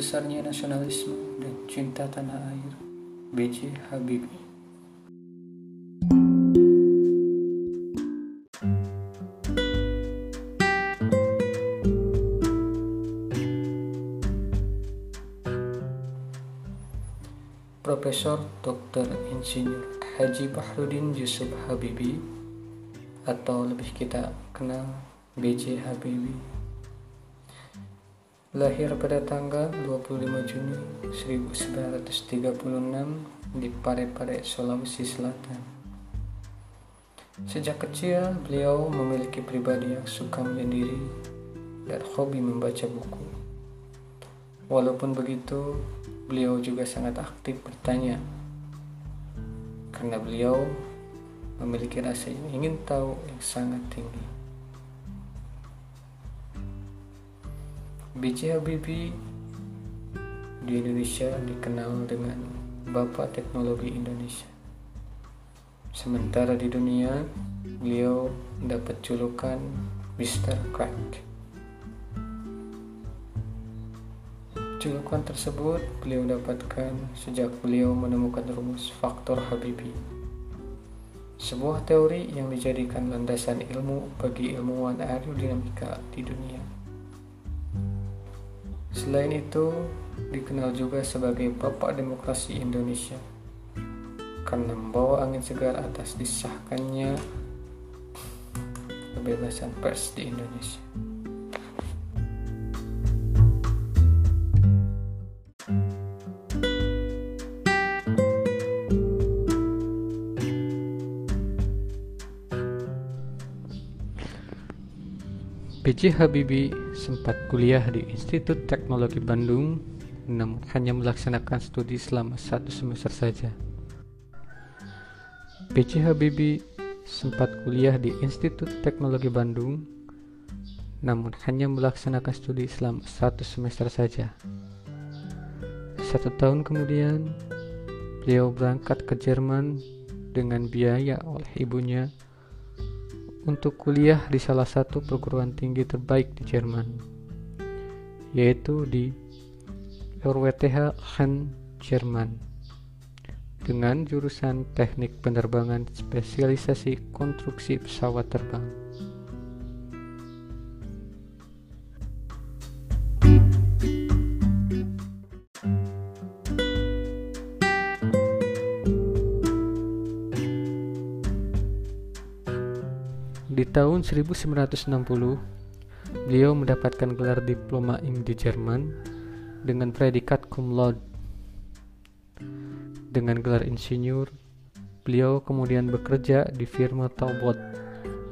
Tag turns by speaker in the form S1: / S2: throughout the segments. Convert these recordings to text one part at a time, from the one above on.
S1: besarnya nasionalisme dan cinta tanah air. B.J. Habibie Profesor Dr. Insinyur Haji Bahrudin Yusuf Habibie atau lebih kita kenal B.J. Habibie lahir pada tanggal 25 Juni 1936 di Parepare, Sulawesi Selatan. Sejak kecil, beliau memiliki pribadi yang suka menyendiri dan hobi membaca buku. Walaupun begitu, beliau juga sangat aktif bertanya karena beliau memiliki rasa yang ingin tahu yang sangat tinggi. B.J. Habibie di Indonesia dikenal dengan Bapak Teknologi Indonesia. Sementara di dunia, beliau mendapat julukan Mr. Crack. Julukan tersebut beliau dapatkan sejak beliau menemukan rumus faktor Habibie. Sebuah teori yang dijadikan landasan ilmu bagi ilmuwan aerodinamika di dunia. Selain itu, dikenal juga sebagai Bapak Demokrasi Indonesia karena membawa angin segar atas disahkannya kebebasan pers di Indonesia. B.J. Habibie sempat kuliah di Institut Teknologi Bandung namun hanya melaksanakan studi selama satu semester saja. B.J. Habibie sempat kuliah di Institut Teknologi Bandung namun hanya melaksanakan studi selama satu semester saja. Satu tahun kemudian, beliau berangkat ke Jerman dengan biaya oleh ibunya untuk kuliah di salah satu perguruan tinggi terbaik di Jerman, yaitu di RWTH Aachen, Jerman, dengan jurusan teknik penerbangan spesialisasi konstruksi pesawat terbang. Tahun 1960, beliau mendapatkan gelar diploma ing di Jerman dengan predikat cum laude. Dengan gelar insinyur, beliau kemudian bekerja di firma Talbot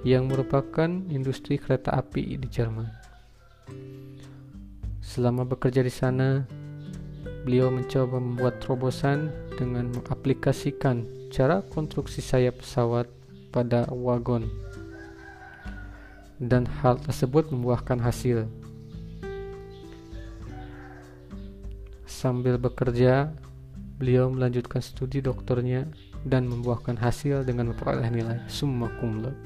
S1: yang merupakan industri kereta api di Jerman. Selama bekerja di sana, beliau mencoba membuat terobosan dengan mengaplikasikan cara konstruksi sayap pesawat pada wagon dan hal tersebut membuahkan hasil. Sambil bekerja, beliau melanjutkan studi doktornya dan membuahkan hasil dengan memperoleh nilai summa cum laude.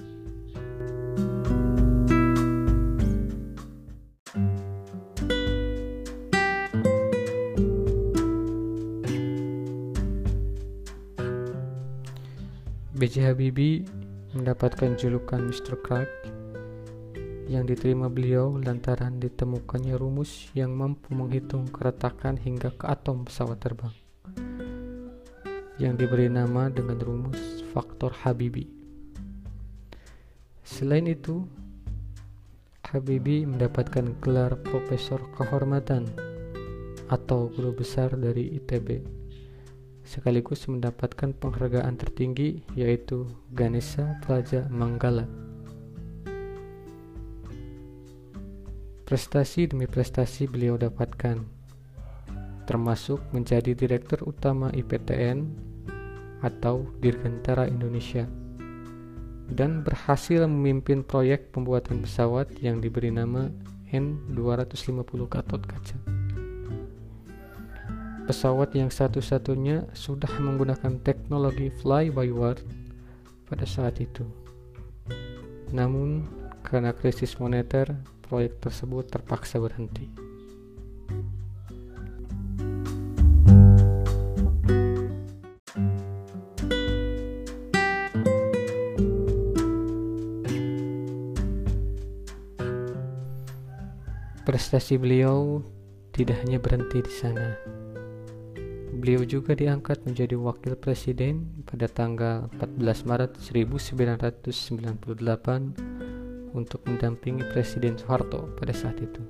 S1: B.J. Habibie mendapatkan julukan Mr. Clark yang diterima beliau lantaran ditemukannya rumus yang mampu menghitung keretakan hingga ke atom pesawat terbang yang diberi nama dengan rumus faktor Habibie. Selain itu, Habibie mendapatkan gelar Profesor Kehormatan atau guru besar dari ITB sekaligus mendapatkan penghargaan tertinggi yaitu Ganesha Praja Manggala. Prestasi demi prestasi beliau dapatkan, termasuk menjadi Direktur Utama IPTN atau Dirgantara Indonesia, dan berhasil memimpin proyek pembuatan pesawat yang diberi nama N250 Gatot Kaca. Pesawat yang satu-satunya sudah menggunakan teknologi fly-by-wire pada saat itu. Namun, karena krisis moneter proyek tersebut terpaksa berhenti. Prestasi beliau tidak hanya berhenti di sana. Beliau juga diangkat menjadi wakil presiden pada tanggal 14 Maret 1998 untuk mendampingi Presiden Soeharto pada saat itu.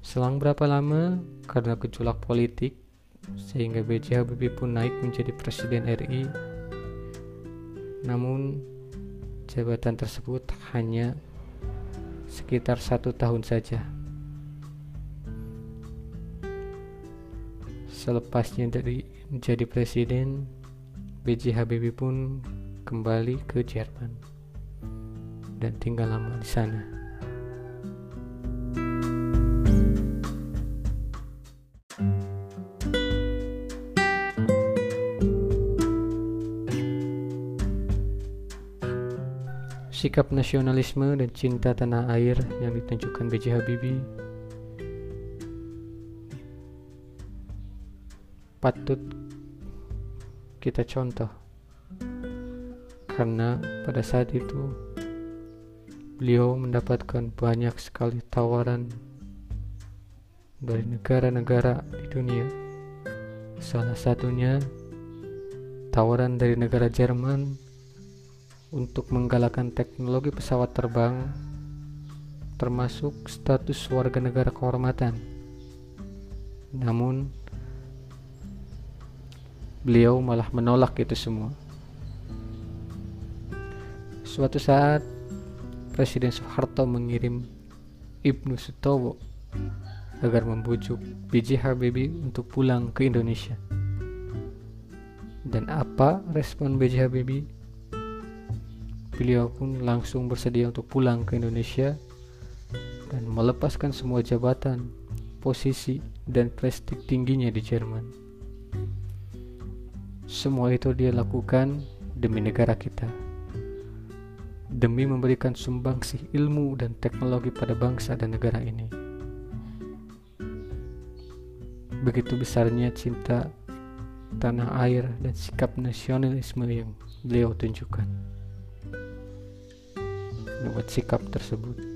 S1: Selang berapa lama, karena gejolak politik, sehingga B.J. Habibie pun naik menjadi Presiden RI. Namun, jabatan tersebut hanya sekitar satu tahun saja. Selepasnya dari menjadi presiden, B.J. Habibie pun kembali ke Jerman dan tinggal lama di sana. Sikap nasionalisme dan cinta tanah air yang ditunjukkan B.J. Habibie patut kita contoh karena pada saat itu beliau mendapatkan banyak sekali tawaran dari negara-negara di dunia salah satunya tawaran dari negara Jerman untuk menggalakkan teknologi pesawat terbang termasuk status warga negara kehormatan. Namun beliau malah menolak itu semua. Suatu saat Presiden Soeharto mengirim Ibnu Sutowo agar membujuk B.J. Habibie untuk pulang ke Indonesia. Dan apa respon B.J. Habibie? Beliau pun langsung bersedia untuk pulang ke Indonesia dan melepaskan semua jabatan, posisi, dan prestik tingginya di Jerman. Semua itu dia lakukan demi negara kita, demi memberikan sumbangsih ilmu dan teknologi pada bangsa dan negara ini. Begitu besarnya cinta tanah air dan sikap nasionalisme yang beliau tunjukkan membuat sikap tersebut.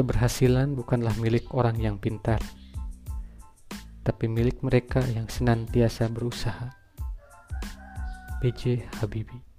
S1: Keberhasilan bukanlah milik orang yang pintar, tapi milik mereka yang senantiasa berusaha. B.J. Habibie